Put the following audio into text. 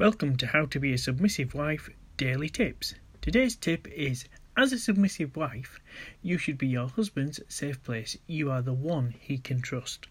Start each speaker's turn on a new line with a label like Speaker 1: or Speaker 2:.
Speaker 1: Welcome to How to Be a Submissive Wife Daily Tips. Today's tip is As a submissive wife, you should be your husband's safe place. You are the one he can trust.